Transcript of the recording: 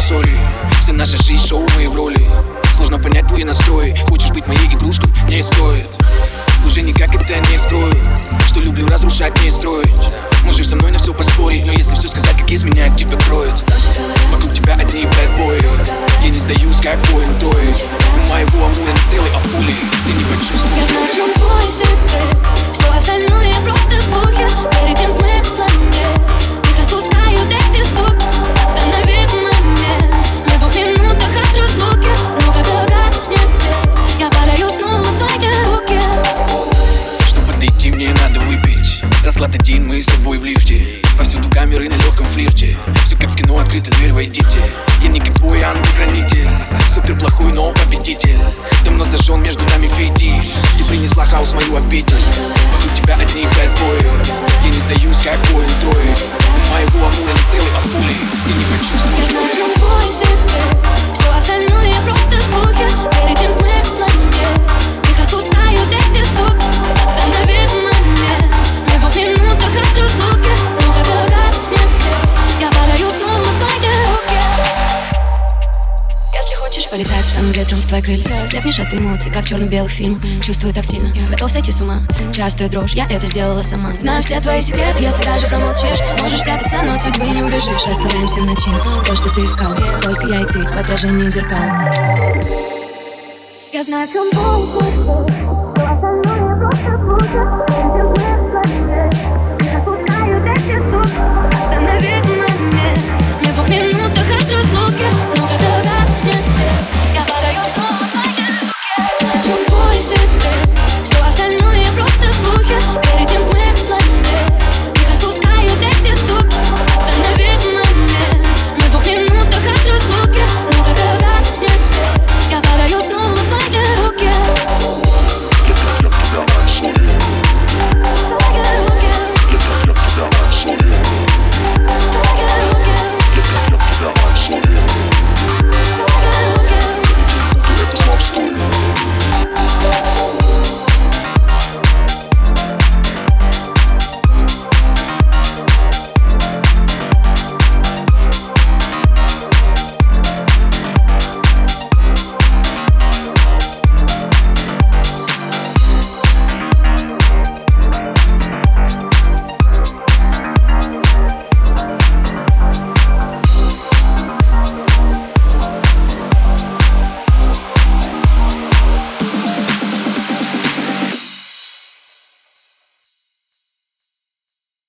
sorry Вся наша жизнь, шоу, мы в роли. Сложно понять твои настрои. Хочешь быть моей игрушкой? Не стоит. Уже никак это не скрою Что люблю разрушать, не строить. Можешь со мной на все поспорить Но если все сказать, как изменять, тебя кроет Вокруг тебя одни бэтбои. Я не сдаюсь, как воин Трои У моего амура не стрелы, а пули. Ты не почувствуешь Расклад один, мы с тобой в лифте. Повсюду камеры на легком флирте. Все как в кино, открыта дверь, войдите. Я не твой ангел-хранитель Супер плохой, но победитель. Давно зажжен между нами фетиш Ты принесла хаос мою обитель. Вокруг тебя одни бэтбои Я не сдаюсь, как воин Трои У моего амура не стрелы, а пули стану ветром в твои крылья Слепнешь от эмоций, как в черно-белых фильмах. Чувствую тактильно, готов сойти с ума. Частая дрожь, я это сделала сама. Знаю все твои секреты, если даже промолчишь Можешь прятаться, но от судьбы не убежишь. Растворяемся в ночи, то, что ты искал. Только я и ты, в отражении зеркал Я знаю,